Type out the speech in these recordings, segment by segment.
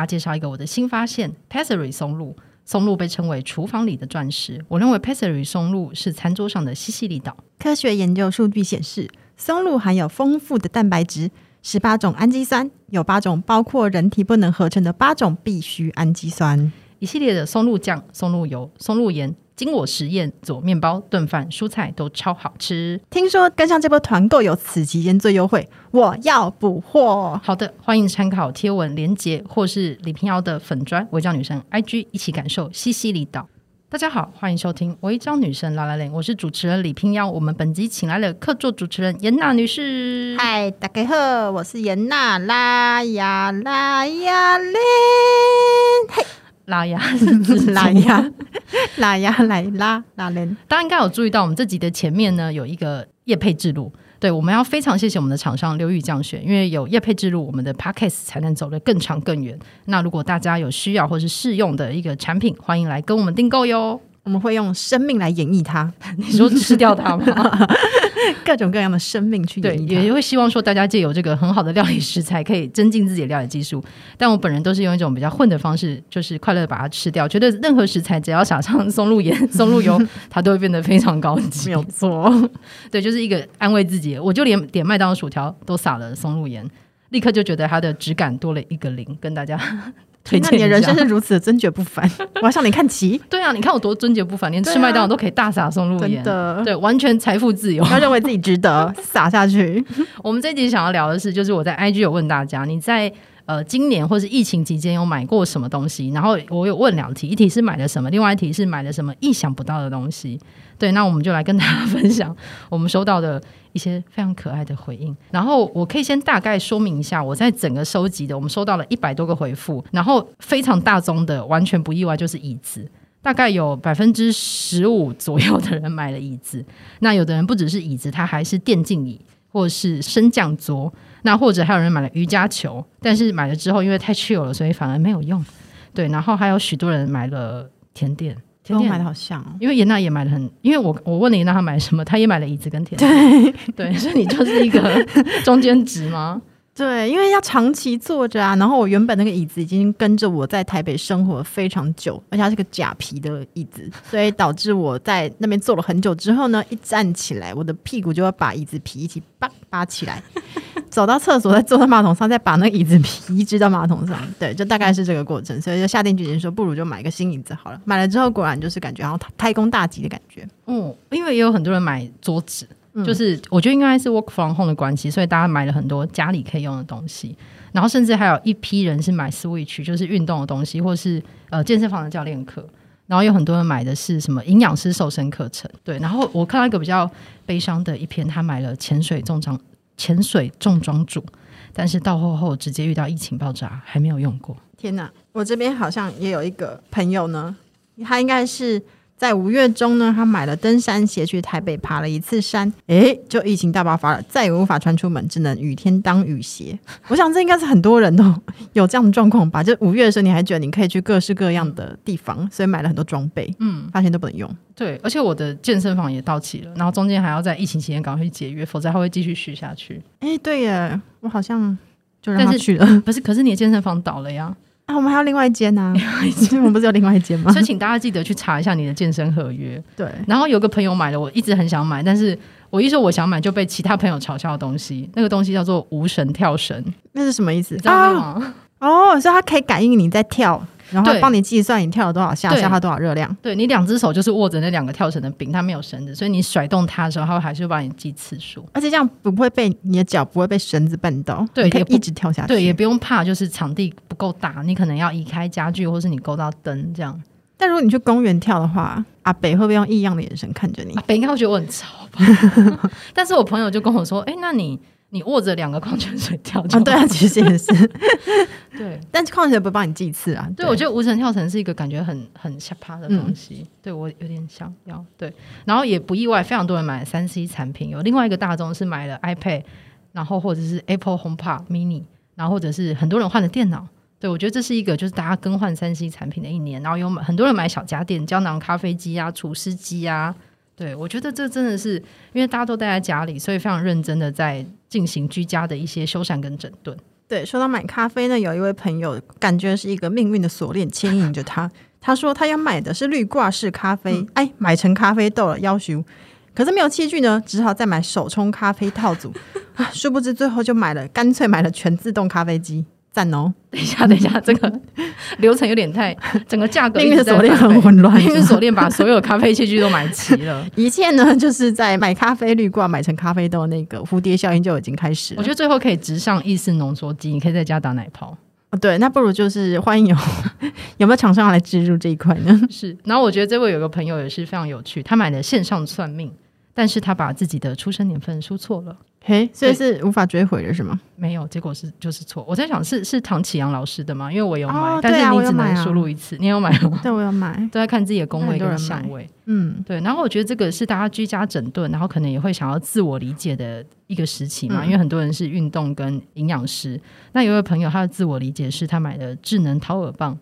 家介绍一个我的新发现 p a s s e r y 松露。松露被称为厨房里的钻石，我认为 p a s s e r y 松露是餐桌上的西西里岛。科学研究数据显示，松露含有丰富的蛋白质，十八种氨基酸，有八种包括人体不能合成的八种必需氨基酸。一系列的松露酱、松露油、松露盐。经我实验，做面包、炖饭、蔬菜都超好吃。听说跟上这波团购有此期间最优惠，我要补货。好的，欢迎参考贴文连结或是李平遥的粉专违章女生 IG，一起感受西西里岛。大家好，欢迎收听违章女生拉拉链，我是主持人李平遥。我们本集请来了客座主持人严娜女士。嗨，大家好，我是严娜拉呀拉呀链。嘿。拉呀，拉呀，拉呀，来拉拉人。大家应该有注意到，我们这集的前面呢有一个叶配之路。对，我们要非常谢谢我们的厂商流淯酱选，因为有业配之路，我们的 Podcast 才能走得更长更远。那如果大家有需要或是试用的一个产品，欢迎来跟我们订购哟。我们会用生命来演绎它。你说吃掉它吗？各种各样的生命去演绎。对，也会希望说大家借由这个很好的料理食材，可以增进自己的料理技术。但我本人都是用一种比较混的方式，就是快乐的把它吃掉。觉得任何食材只要撒上松露盐、松露油，它都会变得非常高级。没有错，对，就是一个安慰自己。我就连点麦当劳薯条都撒了松露盐，立刻就觉得它的质感多了一个零，跟大家。那你的人生是如此的尊爵不凡，我要向你看齐。对啊，你看我多尊爵不凡，连吃麦当劳都可以大撒松露盐，的对，完全财富自由，要认为自己值得 撒下去。我们这一集想要聊的是，就是我在 IG 有问大家，你在呃今年或是疫情期间有买过什么东西？然后我有问两题，一题是买了什么，另外一题是买了什么意想不到的东西。对，那我们就来跟大家分享我们收到的一些非常可爱的回应。然后我可以先大概说明一下，我在整个收集的，我们收到了一百多个回复，然后非常大宗的，完全不意外就是椅子，大概有百分之十五左右的人买了椅子。那有的人不只是椅子，他还是电竞椅，或是升降桌，那或者还有人买了瑜伽球，但是买了之后因为太 chill 了，所以反而没有用。对，然后还有许多人买了甜点。甜点买的好像，哦，因为严娜也买了很，因为我我问了严娜她买什么，她也买了椅子跟甜点，对 对，所以你就是一个中间值吗？对，因为要长期坐着啊，然后我原本那个椅子已经跟着我在台北生活非常久，而且它是个假皮的椅子，所以导致我在那边坐了很久之后呢，一站起来，我的屁股就会把椅子皮一起扒扒起来。走到厕所，再坐到马桶上，再把那个椅子皮移植到马桶上，对，就大概是这个过程。所以就下定决心说，不如就买个新椅子好了。买了之后，果然就是感觉好像开工大吉的感觉。嗯，因为也有很多人买桌子，就是我觉得应该是 work from home 的关系，所以大家买了很多家里可以用的东西。然后甚至还有一批人是买 Switch，就是运动的东西，或是呃健身房的教练课。然后有很多人买的是什么营养师瘦身课程。对，然后我看到一个比较悲伤的一篇，他买了潜水重装。潜水重装组，但是到后后直接遇到疫情爆炸，还没有用过。天哪！我这边好像也有一个朋友呢，他应该是。在五月中呢，他买了登山鞋去台北爬了一次山，哎，就疫情大爆发了，再也无法穿出门，只能雨天当雨鞋。我想这应该是很多人都 有这样的状况吧？就五月的时候，你还觉得你可以去各式各样的地方，所以买了很多装备，嗯，发现都不能用。对，而且我的健身房也到期了，然后中间还要在疫情期间赶快去解约，否则还会继续续下去。哎，对耶，我好像就让他去了，不是？可是你的健身房倒了呀。啊、我们还有另外一间呢、啊，我们不是有另外一间吗？所以请大家记得去查一下你的健身合约。对，然后有个朋友买了，我一直很想买，但是我一说我想买，就被其他朋友嘲笑的东西。那个东西叫做无绳跳绳，那是什么意思？你知道吗？哦，所以它可以感应你在跳。然后帮你计算你跳了多少下，消耗多少热量。对，你两只手就是握着那两个跳绳的柄，它没有绳子，所以你甩动它的时候，它会还是会帮你计次数。而且这样不会被你的脚不会被绳子绊到，对，可以一直跳下去。对，也不用怕，就是场地不够大，你可能要移开家具，或是你勾到灯这样。但如果你去公园跳的话，阿北会不会用异样的眼神看着你？阿北应该会觉得我很潮吧？但是我朋友就跟我说：“哎，那你。”你握着两个矿泉水跳就，啊，对啊，其实也是，对，但是矿泉水不会帮你计次啊。对，对我觉得无绳跳绳是一个感觉很很吓趴的东西，嗯、对我有点想要。对，然后也不意外，非常多人买三 C 产品，有另外一个大众是买了 iPad，然后或者是 Apple HomePod Mini，然后或者是很多人换了电脑。对，我觉得这是一个就是大家更换三 C 产品的一年，然后有很多人买小家电，胶囊咖啡机啊，除湿机啊。对，我觉得这真的是因为大家都待在家里，所以非常认真的在进行居家的一些修缮跟整顿。对，说到买咖啡呢，有一位朋友感觉是一个命运的锁链牵引着他。他说他要买的是绿挂式咖啡，嗯、哎，买成咖啡豆了，要求。可是没有器具呢，只好再买手冲咖啡套组。啊，殊不知最后就买了，干脆买了全自动咖啡机。赞哦！等一下，等一下，这个流程有点太，整个价格命运锁链很混乱，命运锁链把所有咖啡器具都买齐了。一切呢，就是在买咖啡滤挂买成咖啡豆那个蝴蝶效应就已经开始了。我觉得最后可以直上意式浓缩机，你可以在家打奶泡。哦，对，那不如就是欢迎有 有没有厂商要来植入这一块呢？是。然后我觉得这位有个朋友也是非常有趣，他买的线上算命。但是他把自己的出生年份输错了，嘿，所以是无法追回的是吗？没有，结果是就是错。我在想是是唐启阳老师的吗？因为我有买，哦、但是你只能输入一次。你有买吗？对，我有买。都在看自己的宫位跟相位，嗯，对。然后我觉得这个是大家居家整顿，然后可能也会想要自我理解的一个时期嘛。嗯、因为很多人是运动跟营养师。那有位朋友他的自我理解是他买的智能掏耳棒，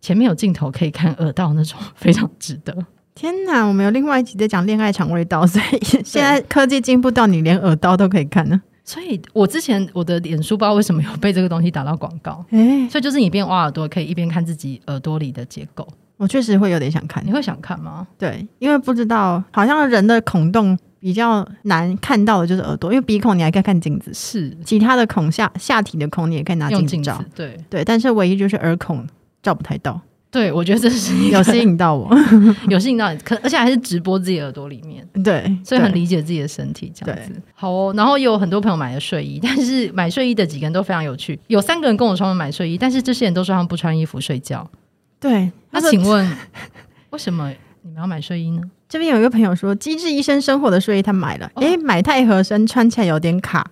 前面有镜头可以看耳道那种，非常值得。天哪，我们有另外一集在讲恋爱肠胃道，所以 现在科技进步到你连耳刀都可以看呢。所以我之前我的脸书不知道为什么有被这个东西打到广告，欸、所以就是你一边挖耳朵可以一边看自己耳朵里的结构。我确实会有点想看，你会想看吗？对，因为不知道好像人的孔洞比较难看到的就是耳朵，因为鼻孔你还可以看镜子，是其他的孔下下体的孔你也可以拿镜子照，对对，但是唯一就是耳孔照不太到。对，我觉得这是有吸引到我，有吸引到你，可而且还是直播自己耳朵里面，对，所以很理解自己的身体这样子。好哦，然后也有很多朋友买了睡衣，但是买睡衣的几个人都非常有趣，有三个人跟我说他们买睡衣，但是这些人都说他们不穿衣服睡觉。对，那请问 为什么你们要买睡衣呢？这边有一个朋友说，机智医生生活的睡衣他买了，哎、哦，买太合身，穿起来有点卡。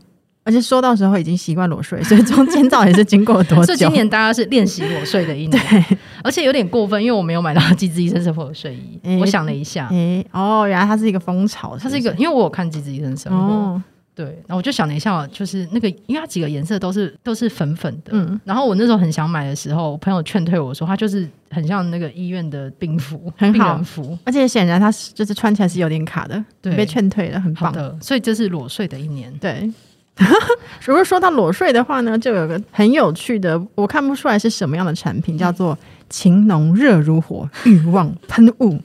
而且说到时候已经习惯裸睡，所以中间到底是经过了多 久？所以今年大家是练习裸睡的一年，对而且有点过分，因为我没有买到机智医生生活的睡衣。欸、我想了一下，欸、哦，原来它是一个风潮是是，它是一个，因为我有看机智医生生活，哦、对，然后我就想了一下，就是那个，因为它几个颜色都是都是粉粉的，嗯，然后我那时候很想买的时候，我朋友劝退我说，它就是很像那个医院的病服，很好病人服，而且显然它是就是穿起来是有点卡的，对，被劝退了，很棒的，所以这是裸睡的一年，对。如果说到裸睡的话呢，就有个很有趣的，我看不出来是什么样的产品，叫做情浓热如火欲望喷雾。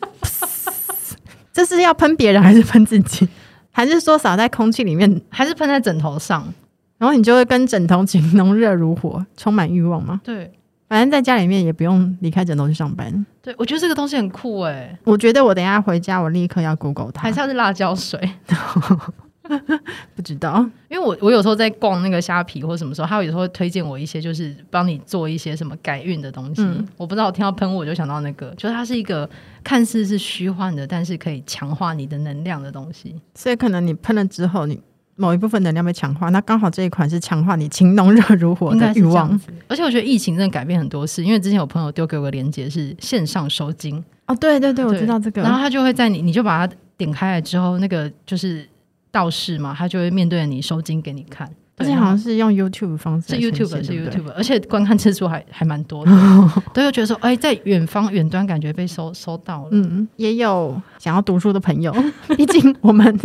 这是要喷别人还是喷自己？还是说洒在空气里面？还是喷在枕头上？然后你就会跟枕头情浓热如火，充满欲望吗？对，反正在家里面也不用离开枕头去上班。对，我觉得这个东西很酷哎、欸。我觉得我等一下回家，我立刻要 Google 它。还是它是辣椒水？不知道，因为我我有时候在逛那个虾皮或什么时候，他有时候会推荐我一些，就是帮你做一些什么改运的东西。嗯、我不知道，我听到喷雾我就想到那个，就是它是一个看似是虚幻的，但是可以强化你的能量的东西。所以可能你喷了之后，你某一部分能量被强化，那刚好这一款是强化你情浓热如火的欲望。而且我觉得疫情真的改变很多事，因为之前有朋友丢给我个链接是线上收金哦，对对对，我知道这个。然后他就会在你，你就把它点开来之后，那个就是。道士嘛，他就会面对着你收金给你看，而且好像是用 YouTube 方式，是 YouTube 是 YouTube，而且观看次数还还蛮多的，都有觉得说，哎、欸，在远方远端感觉被收收到了。嗯，也有想要读书的朋友，毕竟我们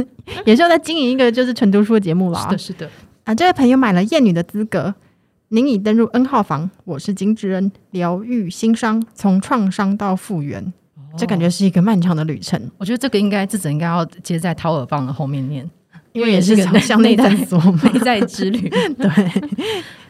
也是要在经营一个就是纯读书的节目啦。是的，是的。啊，这位朋友买了厌女的资格，您已登入 N 号房，我是金智恩，疗愈心伤，从创伤到复原。这感觉是一个漫长的旅程。我觉得这个应该这则应该要接在掏耳棒的后面念，因为也是个向内探索内在之旅。对，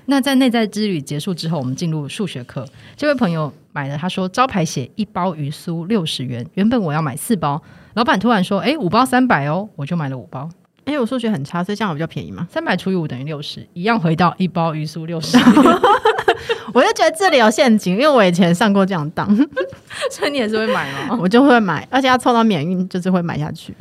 那在内在之旅结束之后，我们进入数学课。这位朋友买了，他说招牌写一包鱼酥六十元，原本我要买四包，老板突然说，哎，五包三百哦，我就买了五包。哎，我数学很差，所以这样我比较便宜嘛？三百除以五等于六十，一样回到一包鱼酥六十元。我就觉得这里有陷阱，因为我以前上过这样当，所以你也是会买吗？我就会买，而且要凑到免运，就是会买下去。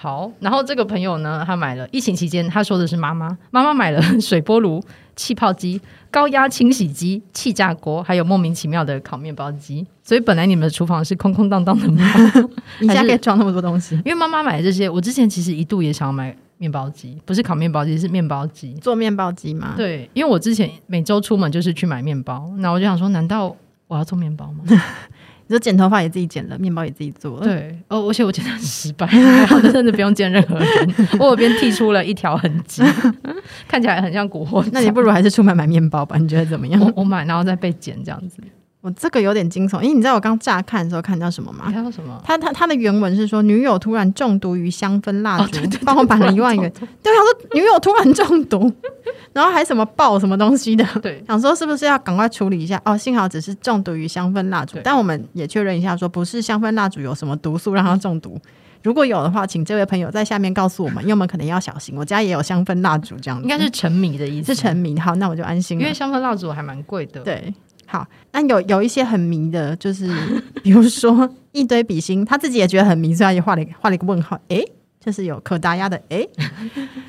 好，然后这个朋友呢，他买了疫情期间，他说的是妈妈，妈妈买了水波炉、气泡机、高压清洗机、气炸锅，还有莫名其妙的烤面包机。所以本来你们的厨房是空空荡荡的吗？你现在可以装那么多东西？因为妈妈买的这些，我之前其实一度也想要买。面包机不是烤面包机，是面包机。做面包机吗？对，因为我之前每周出门就是去买面包，那我就想说，难道我要做面包吗？你说剪头发也自己剪了，面包也自己做了。对，哦，而且我剪得很失败，我甚至不用见任何人，我耳边剃出了一条痕迹。看起来很像古惑。那你不如还是出门买面包吧？你觉得怎么样？我我买，然后再被剪这样子。我这个有点惊悚，因为你知道我刚乍看的时候看到什么吗？看到什么？他他他的原文是说，女友突然中毒于香氛蜡烛，帮、哦、我买了一万元。对，他说女友突然中毒，然后还什么爆什么东西的。对，想说是不是要赶快处理一下？哦，幸好只是中毒于香氛蜡烛，但我们也确认一下，说不是香氛蜡烛有什么毒素 让他中毒。如果有的话，请这位朋友在下面告诉我们，因为我们可能要小心。我家也有香氛蜡烛，这样子应该是沉迷的意思，是沉迷。好，那我就安心了，因为香氛蜡烛还蛮贵的。对。好，那有有一些很迷的，就是比如说 一堆笔芯，他自己也觉得很迷，所以他就画了画了一个问号。诶、欸，就是有可达鸭的诶、欸。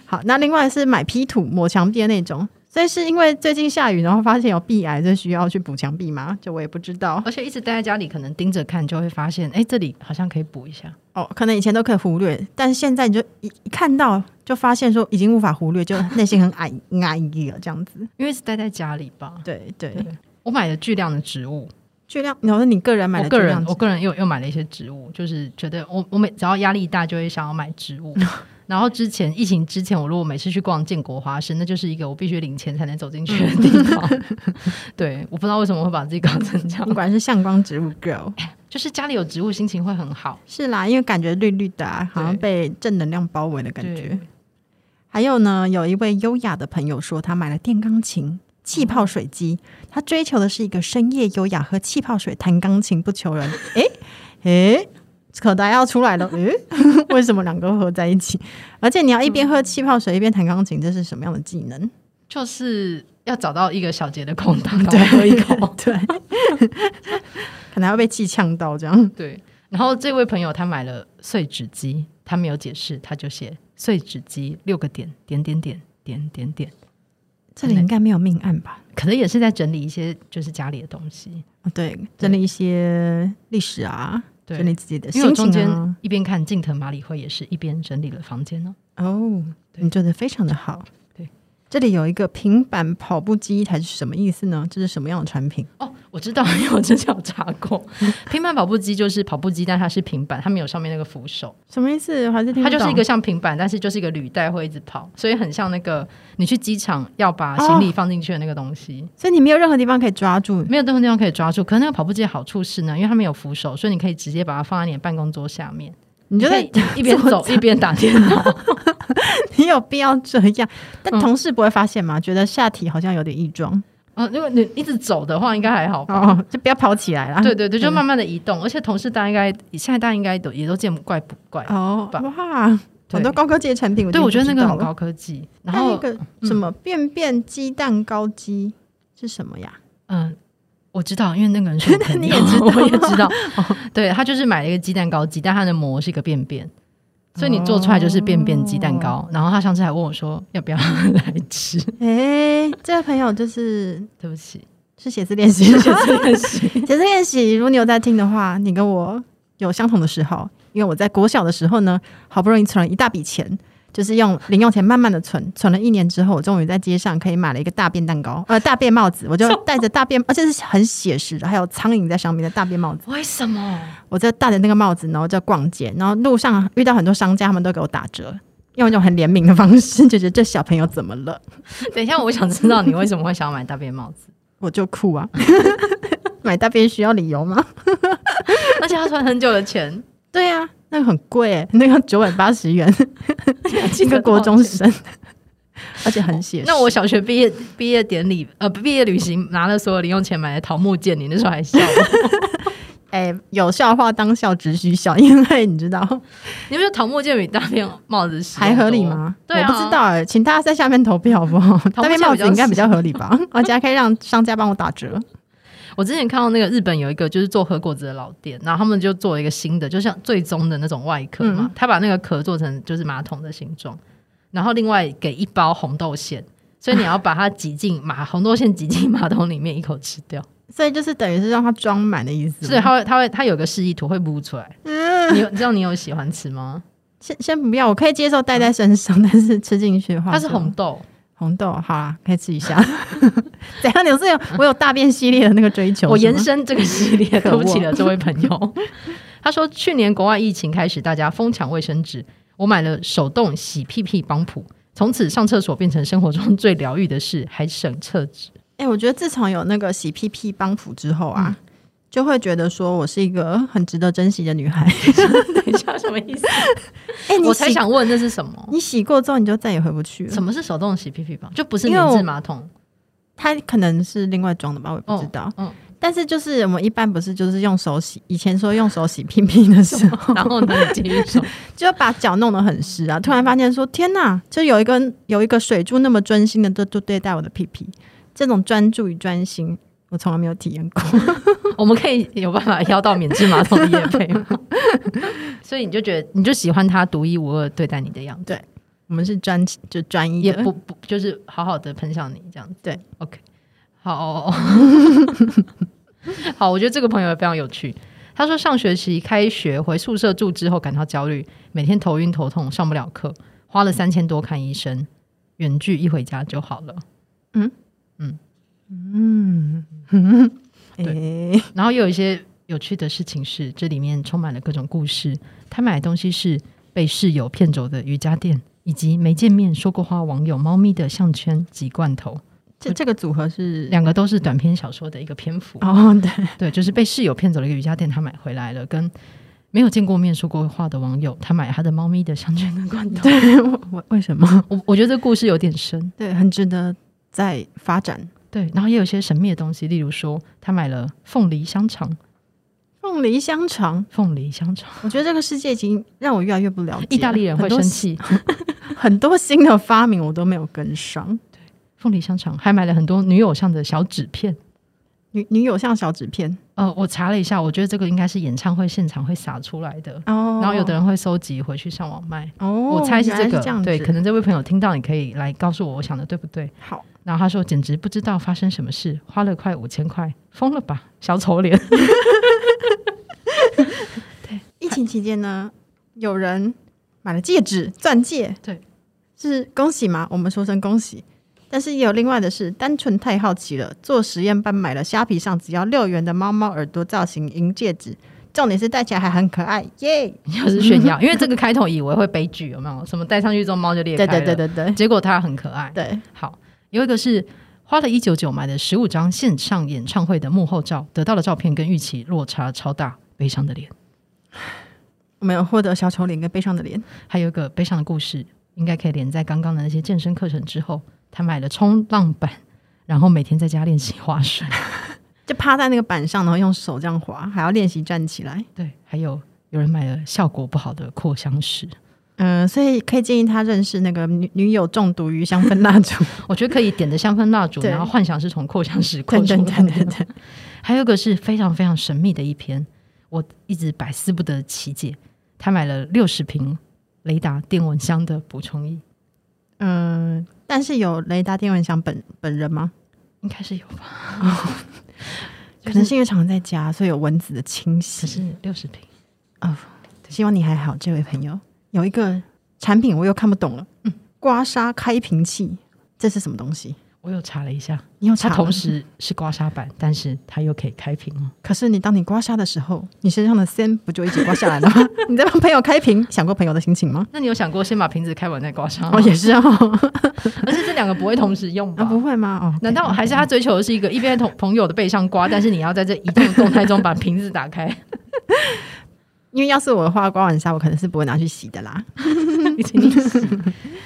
好，那另外是买 P 图抹墙壁的那种，所以是因为最近下雨，然后发现有壁癌，就需要去补墙壁吗？就我也不知道。而且一直待在家里，可能盯着看，就会发现，诶、欸，这里好像可以补一下。哦，可能以前都可以忽略，但是现在你就一一看到，就发现说已经无法忽略，就内心很 矮压抑了这样子。因为是待在家里吧？对对。对我买了巨量的植物，巨量。你说你个人买的？我个人，我个人又又买了一些植物，就是觉得我我每只要压力大，就会想要买植物。然后之前疫情之前，我如果每次去逛建国花市，那就是一个我必须领钱才能走进去的地方。对，我不知道为什么会把自己搞成这样。不管是向光植物 girl，就是家里有植物，心情会很好。是啦，因为感觉绿绿的、啊，好像被正能量包围的感觉。还有呢，有一位优雅的朋友说，他买了电钢琴。气泡水机，他追求的是一个深夜优雅，喝气泡水弹钢琴不求人。哎哎，可达要出来了，诶，为什么两个合在一起？而且你要一边喝气泡水一边弹钢琴，这是什么样的技能？就是要找到一个小节的空档，对，喝一口，对，可能要被气呛到这样。对，然后这位朋友他买了碎纸机，他没有解释，他就写碎纸机六个点点点点点点点。这里应该没有命案吧？可能也是在整理一些就是家里的东西，对，整理一些历史啊，对，整理自己的心情啊。中间一边看近藤麻里惠，也是一边整理了房间呢。哦，你做的非常的好。这里有一个平板跑步机，还是什么意思呢？这是什么样的产品？哦，我知道，因为我之前有查过，平板跑步机就是跑步机，但它是平板，它没有上面那个扶手。什么意思？还是听不懂？它就是一个像平板，但是就是一个履带会一直跑，所以很像那个你去机场要把行李放进去的那个东西。哦，所以你没有任何地方可以抓住，没有任何地方可以抓住。可是那个跑步机的好处是呢，因为它没有扶手，所以你可以直接把它放在你的办公桌下面。你就在 一边走一边打电脑，你有必要这样？但同事不会发现吗？嗯、觉得下体好像有点异状。嗯、呃，如果你一直走的话，应该还好吧？哦，就不要跑起来了。对对对，就慢慢的移动。嗯、而且同事大家应该现在大家应该都也都见怪不怪哦。哇，很多高科技的产品我，对，我觉得那个很高科技。然后一个什么便便鸡蛋糕机是什么呀？嗯。我知道，因为那个人说 你也知道，我也知道。对，他就是买了一个鸡蛋糕机，但他的膜是一个便便，所以你做出来就是便便鸡蛋糕。然后他上次还问我说要不要来吃。哎，这个朋友就是对不起，是写字练习，写字练习，写字练习。如果你有在听的话，你跟我有相同的时候，因为我在国小的时候呢，好不容易存了一大笔钱。就是用零用钱慢慢的存，存了一年之后，我终于在街上可以买了一个大便蛋糕，呃，大便帽子，我就戴着大便，而且是很写实的，还有苍蝇在上面的大便帽子。为什么？我在戴着那个帽子，然后在逛街，然后路上遇到很多商家，他们都给我打折，用一种很怜悯的方式，就觉得这小朋友怎么了？等一下，我想知道你为什么会想要买大便帽子？我就酷啊！买大便需要理由吗？而且要存很久的钱。对呀、啊。那个很贵诶，那个九百八十元，一个国中生，而且很写实。那我小学毕业毕业典礼呃毕业旅行拿了所有零用钱买的桃木剑，你那时候还笑？哎、欸，有笑话当笑只需笑，因为你知道，你不觉得桃木剑比大便帽子还合理吗？对、啊，我不知道哎，请大家在下面投票好不好？大便帽子应该比较合理吧？而且还可以让商家帮我打折。我之前看到那个日本有一个就是做和果子的老店，然后他们就做了一个新的，就像最终的那种外壳嘛，他把那个壳做成就是马桶的形状，然后另外给一包红豆馅，所以你要把它挤进马 红豆馅挤进马桶里面一口吃掉，所以就是等于是让它装满的意思。所以它会它会它有个示意图会撸出来。嗯，你有你知道你有喜欢吃吗？先先不要，我可以接受带在身上，但是吃进去的话，它是红豆。红豆好啦，可以吃一下。怎样？你是有我有大便系列的那个追求，我延伸这个系列。对不起了，这位朋友。他说，去年国外疫情开始，大家疯抢卫生纸，我买了手动洗屁屁帮浦，从此上厕所变成生活中最疗愈的事，还省厕纸。哎、欸，我觉得自从有那个洗屁屁帮浦之后啊。嗯就会觉得说我是一个很值得珍惜的女孩。等一下，什么意思？哎、欸，我才想问那是什么？你洗过之后你就再也回不去了。什么是手动洗屁屁棒？就不是免治马桶？它可能是另外装的吧，我也不知道。嗯，嗯但是就是我们一般不是就是用手洗？以前说用手洗屁屁的时候，然后呢，继续说，就把脚弄得很湿啊！突然发现说，天哪，就有一个有一个水珠那么专心的都都对待我的屁屁，这种专注与专心。我从来没有体验过，我们可以有办法邀到免治马桶的业配吗？所以你就觉得你就喜欢他独一无二对待你的样子。对，我们是专就专一，也不不就是好好的喷向你这样子。对，OK，好，好，我觉得这个朋友也非常有趣。他说上学期开学回宿舍住之后感到焦虑，每天头晕头痛，上不了课，花了三千多看医生，远距一回家就好了。嗯嗯嗯。对，然后又有一些有趣的事情是，这里面充满了各种故事。他买的东西是被室友骗走的瑜伽垫，以及没见面说过话网友猫咪的项圈及罐头。这这个组合是两个都是短篇小说的一个篇幅哦。对对，就是被室友骗走了一个瑜伽垫，他买回来了。跟没有见过面说过话的网友，他买他的猫咪的项圈跟罐头。对，为为什么？我我觉得这个故事有点深，对，很值得再发展。对，然后也有一些神秘的东西，例如说他买了凤梨香肠，凤梨香肠，凤梨香肠。我觉得这个世界已经让我越来越不了解。意大利人会生气，很多，新的发明我都没有跟上。对，凤梨香肠还买了很多女偶像的小纸片，女女偶像小纸片。呃，我查了一下，我觉得这个应该是演唱会现场会撒出来的。哦，然后有的人会收集回去上网卖。哦，我猜是这个。这对，可能这位朋友听到，你可以来告诉我，我想的对不对？好。然后他说：“简直不知道发生什么事，花了快五千块，疯了吧，小丑脸。”对，疫情期间呢，有人买了戒指、钻戒，对，是恭喜吗？我们说声恭喜。但是也有另外的是，单纯太好奇了，做实验班买了虾皮上只要六元的猫猫耳朵造型银戒指，重点是戴起来还很可爱，耶！又是炫耀，因为这个开头以为会悲剧，有没有？什么戴上去之后猫就裂开了？对对对对对，结果它很可爱。对，好。有一个是花了一九九买的十五张线上演唱会的幕后照，得到的照片跟预期落差超大，悲伤的脸。我没有获得小丑脸跟悲伤的脸，还有一个悲伤的故事，应该可以连在刚刚的那些健身课程之后。他买了冲浪板，然后每天在家练习划水，就趴在那个板上，然后用手这样划，还要练习站起来。对，还有有人买了效果不好的扩香石。嗯，所以可以建议他认识那个女女友中毒于香氛蜡烛。我觉得可以点的香氛蜡烛，然后幻想是从扩香石扩出来的。对对对对。还有一个是非常非常神秘的一篇，我一直百思不得其解。他买了六十瓶雷达电蚊香的补充液。嗯，但是有雷达电蚊香本本人吗？应该是有吧。哦 就是、可能是因为常常在家，所以有蚊子的侵袭。可是六十瓶。哦，希望你还好，这位朋友。有一个产品我又看不懂了，嗯，刮痧开瓶器，这是什么东西？我又查了一下，你又查，它同时是刮痧板，但是它又可以开瓶哦。可是你当你刮痧的时候，你身上的线不就一起刮下来了吗？你在帮朋友开瓶，想过朋友的心情吗？那你有想过先把瓶子开完再刮痧吗？哦，也是哦，而且这两个不会同时用吧？啊、不会吗？哦，难道还是他追求的是一个一边在同朋友的背上刮，但是你要在这移动的动态中把瓶子打开？因为要是我的话，刮完痧我可能是不会拿去洗的啦。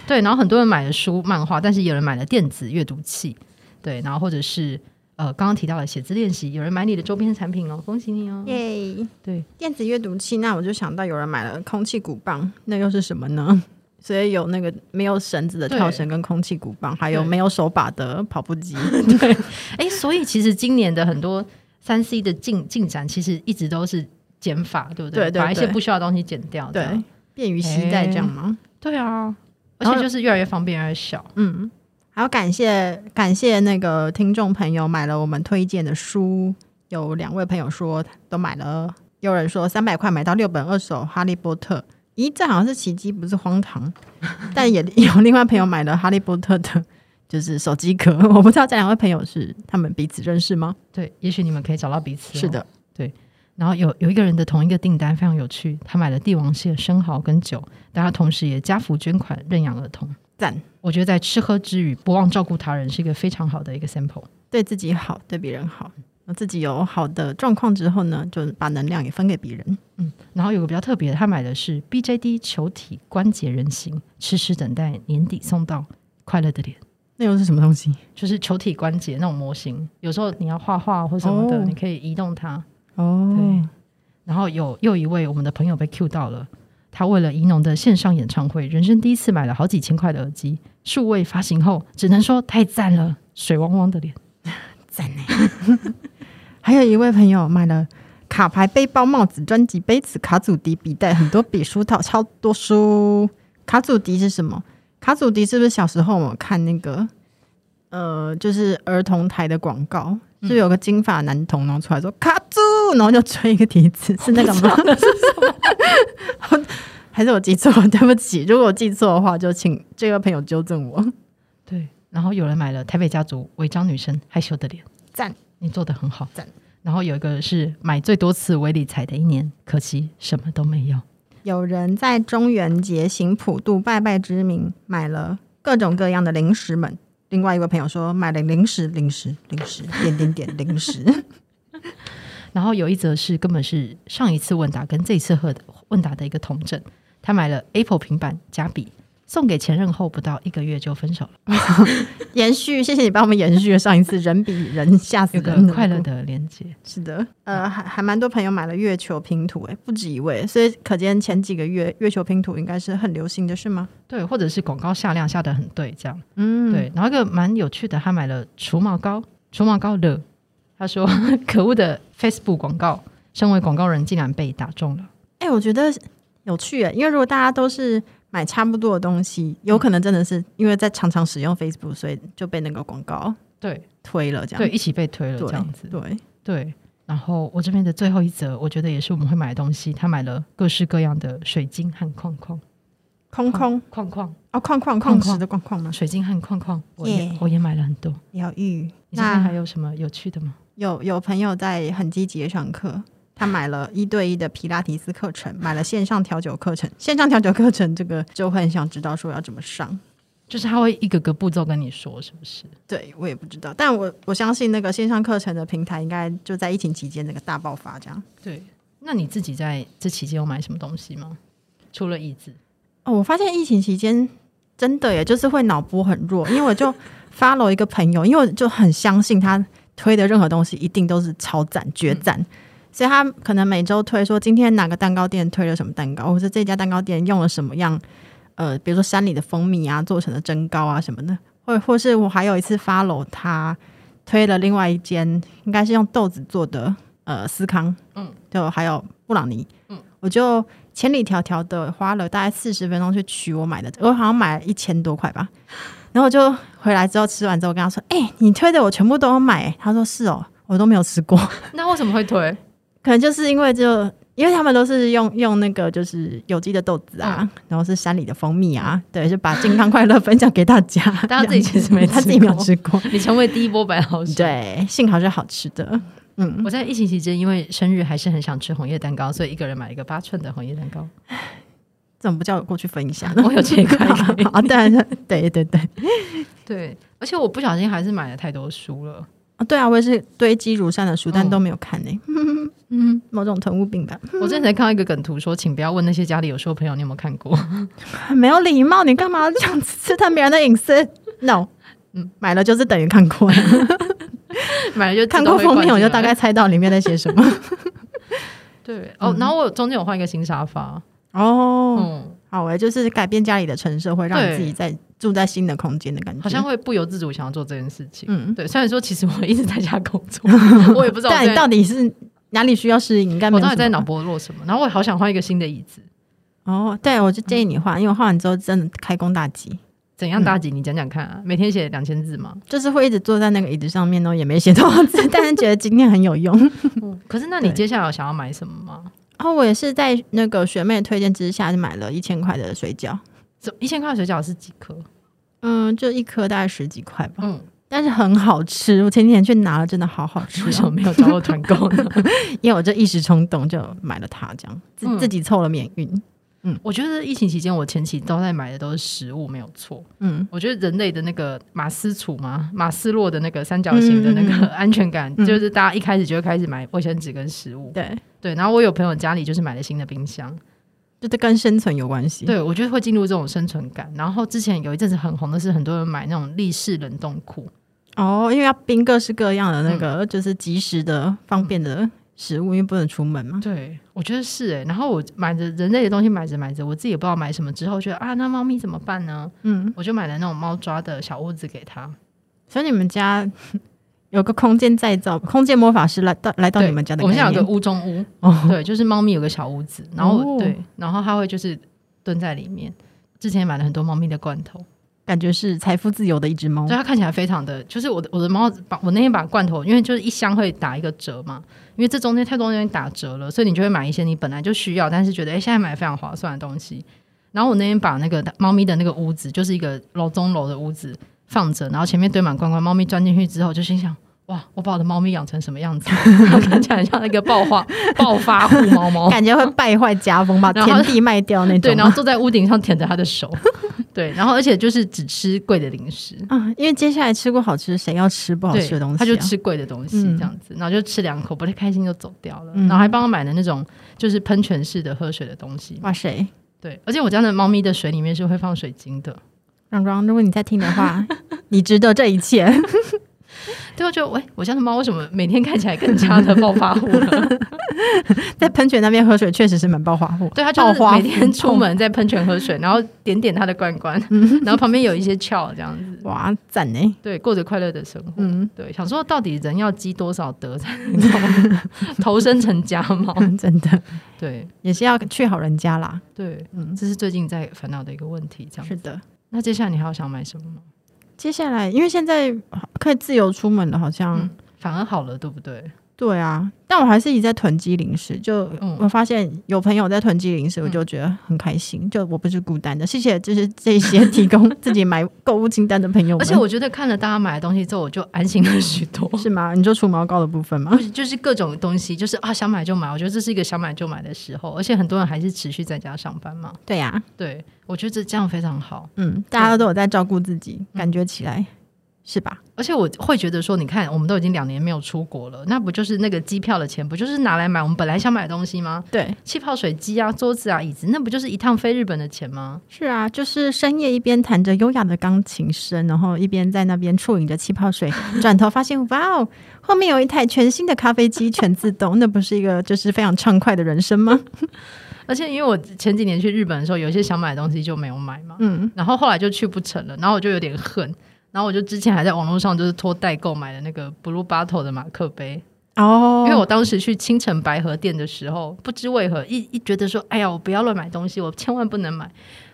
对，然后很多人买了书、漫画，但是有人买了电子阅读器。对，然后或者是呃，刚刚提到的写字练习，有人买你的周边产品哦，恭喜你哦！耶！对，电子阅读器，那我就想到有人买了空气鼓棒，那又是什么呢？所以有那个没有绳子的跳绳跟空气鼓棒，还有没有手把的跑步机。对，哎，所以其实今年的很多三 C 的进进展，其实一直都是。减法对不对？对，对，对，把一些不需要的东西减掉，对，便于携带这样吗？对啊，而且就是越来越方便，越来越小。嗯，还要感谢感谢那个听众朋友买了我们推荐的书，有两位朋友说都买了，有人说三百块买到六本二手《哈利波特》，咦，这好像是奇迹，不是荒唐。但也有另外朋友买了《哈利波特》的，就是手机壳。我不知道这两位朋友是他们彼此认识吗？对，也许你们可以找到彼此哦。是的，对。然后有有一个人的同一个订单非常有趣，他买了帝王蟹、生蚝跟酒，但他同时也家福捐款认养儿童，赞。我觉得在吃喝之余，不忘照顾他人是一个非常好的一个 sample。对自己好，对别人好。自己有好的状况之后呢，就把能量也分给别人。嗯，然后有个比较特别的，他买的是 BJD 球体关节人形，迟迟等待年底送到，快乐的脸。那又是什么东西？就是球体关节那种模型，有时候你要画画或什么的，哦、你可以移动它。哦，对。然后有又一位我们的朋友被 Q 到了，他为了宜农的线上演唱会，人生第一次买了好几千块的耳机，数位发行后，只能说太赞了，水汪汪的脸，赞呢。还有一位朋友买了卡牌背包、帽子、专辑、杯子、卡祖笛、笔袋，很多笔、书套，超多书。卡祖笛是什么？卡祖笛是不是小时候我们看那个呃，就是儿童台的广告，嗯、是，是有个金发男童然后出来说卡祖，然后就吹一个笛子，是那个吗？还是我记错了？对不起，如果我记错的话，就请这个朋友纠正我。对，然后有人买了台北家族违章女生害羞的脸，赞。你做的很好，赞。然后有一个是买最多次微理财的一年，可惜什么都没有。有人在中元节行普渡拜拜之名买了各种各样的零食们。另外一位朋友说买了零食，零食，零食，点点点零食。然后有一则是根本是上一次问答跟这次问问答的一个同整，他买了 Apple 平板加笔。送给前任后不到一个月就分手了，延续，谢谢你帮我们延续了上一次人比人吓死人快乐的连接，是的，呃，还还蛮多朋友买了月球拼图，哎，不止一位，所以可见前几个月月球拼图应该是很流行的，是吗？对，或者是广告下量下得很对，这样，嗯，对。然后一个蛮有趣的，他买了除毛膏，除毛膏的，他说 可恶的 Facebook 广告，身为广告人竟然被打中了，哎，我觉得有趣，因为如果大家都是。买差不多的东西，有可能真的是因为在常常使用 Facebook，所以就被那个广告对推了，这样对一起被推了这样子，对对，然后我这边的最后一则，我觉得也是我们会买的东西，他买了各式各样的水晶和矿矿，矿矿矿矿哦，矿矿矿石的框框吗？水晶和框框，我也、yeah. 我也买了很多。疗愈。你这边还有什么有趣的吗？有有朋友在很积极的上课。他买了一对一的皮拉提斯课程，买了线上调酒课程。线上调酒课程这个就会很想知道说要怎么上，就是他会一个个步骤跟你说，是不是？对，我也不知道，但我我相信那个线上课程的平台应该就在疫情期间那个大爆发这样。对，那你自己在这期间有买什么东西吗？除了椅子？哦，我发现疫情期间真的耶，就是会脑波很弱，因为我就 follow 一个朋友，因为我就很相信他推的任何东西一定都是超赞绝赞。嗯。所以他可能每周推说今天哪个蛋糕店推了什么蛋糕，或者这家蛋糕店用了什么样，呃，比如说山里的蜂蜜啊做成的蒸糕啊什么的，或或是我还有一次 follow 他推了另外一间，应该是用豆子做的呃司康，嗯，就还有布朗尼，嗯，我就千里迢迢的花了大概四十分钟去取我买的，我好像买了一千多块吧，然后我就回来之后吃完之后跟他说，哎、欸，你推的我全部都有买，他说是哦，我都没有吃过，那为什么会推？可能就是因为就因为他们都是用用那个就是有机的豆子啊、嗯，然后是山里的蜂蜜啊，对，就把健康快乐分享给大家。大家自己其实没，他自己没有吃过。你成为第一波白老鼠，对，幸好是好吃的。嗯，我在疫情期间因为生日还是很想吃红叶蛋糕，所以一个人买了一个八寸的红叶蛋糕。怎么不叫我过去分一下？我有这一块。啊，对对对对对，而且我不小心还是买了太多书了。啊，对啊，我也是堆积如山的书，但都没有看呢、欸。嗯嗯，某种囤物病吧。我之前才看到一个梗图，说请不要问那些家里有书的朋友，你有没有看过？没有礼貌，你干嘛这样刺探别人的隐私？No，嗯，买了就是等于看过了，买了就看过封面，我就大概猜到里面在写什么。对，哦，然后我中间有换一个新沙发。哦，嗯，好诶，就是改变家里的陈设，会让你自己在住在新的空间的感觉，好像会不由自主想要做这件事情。嗯，对。虽然说其实我一直在家工作，我也不知道但你到底是哪里需要适应，应该没有。我到底在脑波落什么？然后我也好想换一个新的椅子。哦，对，我就建议你换，嗯，因为换完之后真的开工大吉。怎样大吉？你讲讲看啊！每天写两千字嘛？就是会一直坐在那个椅子上面呢，也没写多少字，但是觉得今天很有用。嗯，可是那你接下来想要买什么吗？然后我也是在那个学妹推荐之下，就买了一千块的水饺。一千块的水饺是几颗？嗯，就一颗大概十几块吧。嗯，但是很好吃。我前几天去拿了，真的好好吃。为什么没有找我团购呢？因为我就一时冲动就买了它，这样自、嗯、自己凑了免运。嗯，我觉得疫情期间我前期都在买的都是食物，没有错。嗯，我觉得人类的那个马斯楚嘛，马斯洛的那个三角形的那个安全感，嗯、就是大家一开始就会开始买卫生纸跟食物。对对，然后我有朋友家里就是买了新的冰箱，就这跟生存有关系。对，我觉得会进入这种生存感。然后之前有一阵子很红的是很多人买那种立式冷冻库。哦，因为要冰各式各样的那个，就是及时的、方便的食物，因为不能出门嘛。对，我觉得是哎。然后我买着人类的东西，买着买着，我自己也不知道买什么。之后觉得啊，那猫咪怎么办呢？嗯，我就买了那种猫抓的小屋子给它。所以你们家有个空间再造，空间魔法师来到来到你们家的。我们现在有个屋中屋，哦、对，就是猫咪有个小屋子，然后、哦、对，然后它会就是蹲在里面。之前买了很多猫咪的罐头。感觉是财富自由的一只猫，所以它看起来非常的，就是我的我的猫把我那天把罐头，因为就是一箱会打一个折嘛，因为这中间太多东西打折了，所以你就会买一些你本来就需要，但是觉得哎、欸、现在买非常划算的东西。然后我那天把那个猫咪的那个屋子，就是一个楼中楼的屋子放着，然后前面堆满罐罐，猫咪钻进去之后就心想。哇！我把我的猫咪养成什么样子？看起来像那个暴 发暴发户猫猫，感觉会败坏家风，把 田地卖掉那种。对，然后坐在屋顶上舔着它的手。对，然后而且就是只吃贵的零食啊，因为接下来吃过好吃，谁要吃不好吃的东西、啊？他就吃贵的东西这样子，嗯、然后就吃两口，不太开心就走掉了。嗯、然后还帮我买了那种就是喷泉式的喝水的东西。哇塞！对，而且我家的猫咪的水里面是会放水晶的。壮壮，如果你在听的话，你值得这一切。对，我觉得，喂，我家的猫为什么每天看起来更加的暴发户呢？在喷泉那边喝水，确实是蛮暴发户。对，它就是每天出门在喷泉喝水，然后点点它的罐罐，然后旁边有一些翘，这样子。哇，赞呢！对，过着快乐的生活。嗯，对，想说到底人要积多少德才能投生成家猫？真的，对，也是要去好人家啦。对，嗯，这是最近在烦恼的一个问题。这样是的。那接下来你还要想买什么吗？接下来，因为现在可以自由出门了，好像、嗯、反而好了，对不对？对啊，但我还是一直在囤积零食。就我发现有朋友在囤积零食，我就觉得很开心。嗯、就我不是孤单的，谢谢，就是这些提供自己买购物清单的朋友们。而且我觉得看了大家买的东西之后，我就安心了许多。是吗？你就除毛膏的部分吗？就是各种东西，就是啊，想买就买。我觉得这是一个想买就买的时候，而且很多人还是持续在家上班嘛。对呀、啊，对，我觉得这这样非常好。嗯，大家都有在照顾自己，感觉起来。是吧？而且我会觉得说，你看，我们都已经两年没有出国了，那不就是那个机票的钱，不就是拿来买我们本来想买的东西吗？对，气泡水机啊，桌子啊，椅子，那不就是一趟飞日本的钱吗？是啊，就是深夜一边弹着优雅的钢琴声，然后一边在那边啜饮着气泡水，转头发现，哇哦，后面有一台全新的咖啡机，全自动，那不是一个就是非常畅快的人生吗？而且因为我前几年去日本的时候，有一些想买的东西就没有买嘛，嗯，然后后来就去不成了，然后我就有点恨。然后我就之前还在网络上就是托代购买的那个 Blue Bottle 的马克杯哦，因为我当时去青城白河店的时候，不知为何一一觉得说，哎呀，我不要乱买东西，我千万不能买。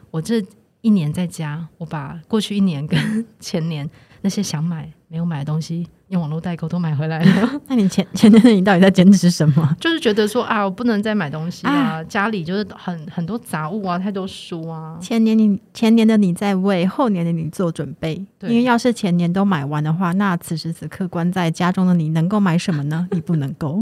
我这一年在家，我把过去一年跟 前年那些想买没有买的东西。用网络代购都买回来了，那你前前年你到底在坚持什么？就是觉得说啊，我不能再买东西啊，啊家里就是很很多杂物啊，太多书啊。前年你前年的你在为后年的你做准备，因为要是前年都买完的话，那此时此刻关在家中的你能够买什么呢？你不能够。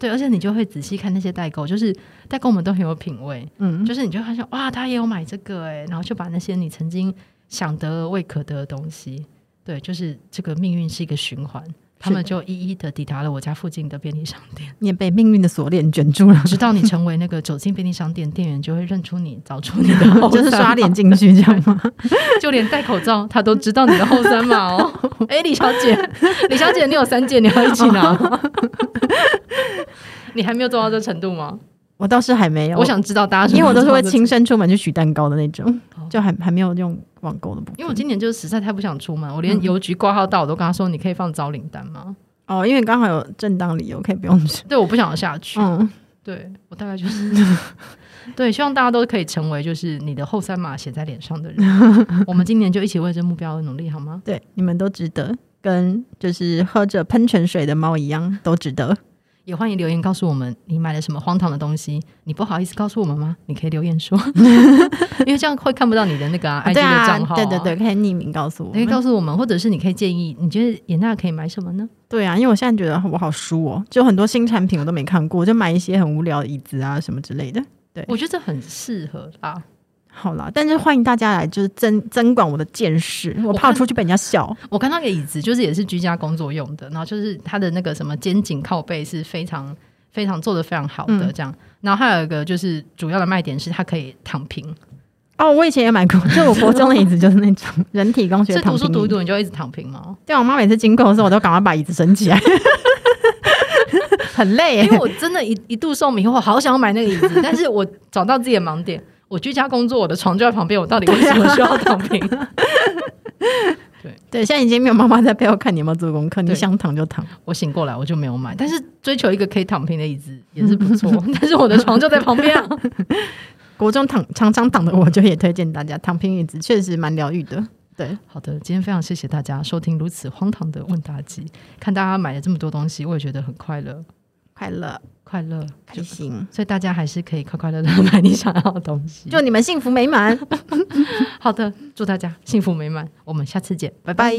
对，而且你就会仔细看那些代购，就是代购们都很有品味，嗯，就是你就会发现哇，他也有买这个哎，然后就把那些你曾经想得而未可得的东西。对，就是这个命运是一个循环，他们就一一的抵达了我家附近的便利商店。你也被命运的锁链卷住了，直到你成为那个走进便利商店，店员就会认出你，找出你的 后，就是刷脸进去这样吗？就连戴口罩，他都知道你的后三码哦。哎，李小姐，李小姐，你有三件，你要一起拿吗？你还没有做到这程度吗？我倒是还没有，我想知道大家，因为我都是会亲身出门去取蛋糕的那种，就还还没有用网购的部分。因为我今年就是实在太不想出门，我连邮局挂号到我都跟他说：“你可以放招领单吗？”哦，因为刚好有正当理由可以不用去。对，我不想下去。嗯，对我大概就是对，希望大家都可以成为就是你的后三码写在脸上的人。我们今年就一起为这目标而努力，好吗？对，你们都值得，跟就是喝着喷泉水的猫一样，都值得。也欢迎留言告诉我们你买了什么荒唐的东西，你不好意思告诉我们吗？你可以留言说，因为这样会看不到你的那个、啊、IG 的账号、啊。对对对，可以匿名告诉我，可以告诉我们，或者是你可以建议，你觉得颜娜可以买什么呢？对啊，因为我现在觉得我好输哦，就很多新产品我都没看过，就买一些很无聊的椅子啊什么之类的。对，我觉得这很适合啦。好啦，但是欢迎大家来，就是增增广我的见识。我怕出去被人家笑。我看，那个椅子，就是也是居家工作用的，然后就是它的那个什么肩颈靠背是非常非常做的非常好的这样。嗯、然后还有一个就是主要的卖点是它可以躺平。哦，我以前也买过，就我国中的椅子就是那种 人体工学躺平。是读书读一读你就一直躺平吗？对，我妈每次经过的时候，我都赶快把椅子升起来，很累耶。因为我真的一一度受迷惑，好想要买那个椅子，但是我找到自己的盲点。我居家工作，我的床就在旁边，我到底为什么需要躺平？对对，现在已经没有妈妈在背后看你有没有做功课，你想躺就躺。我醒过来我就没有买，但是追求一个可以躺平的椅子也是不错。但是我的床就在旁边啊。国中躺常常躺的，我就也推荐大家躺平椅子，确实蛮疗愈的。对，好的，今天非常谢谢大家收听如此荒唐的问答集，看大家买了这么多东西，我也觉得很快乐。快乐，快乐，开心，所以大家还是可以快快乐乐买你想要的东西。祝你们幸福美满。好的，祝大家幸福美满。我们下次见，拜拜。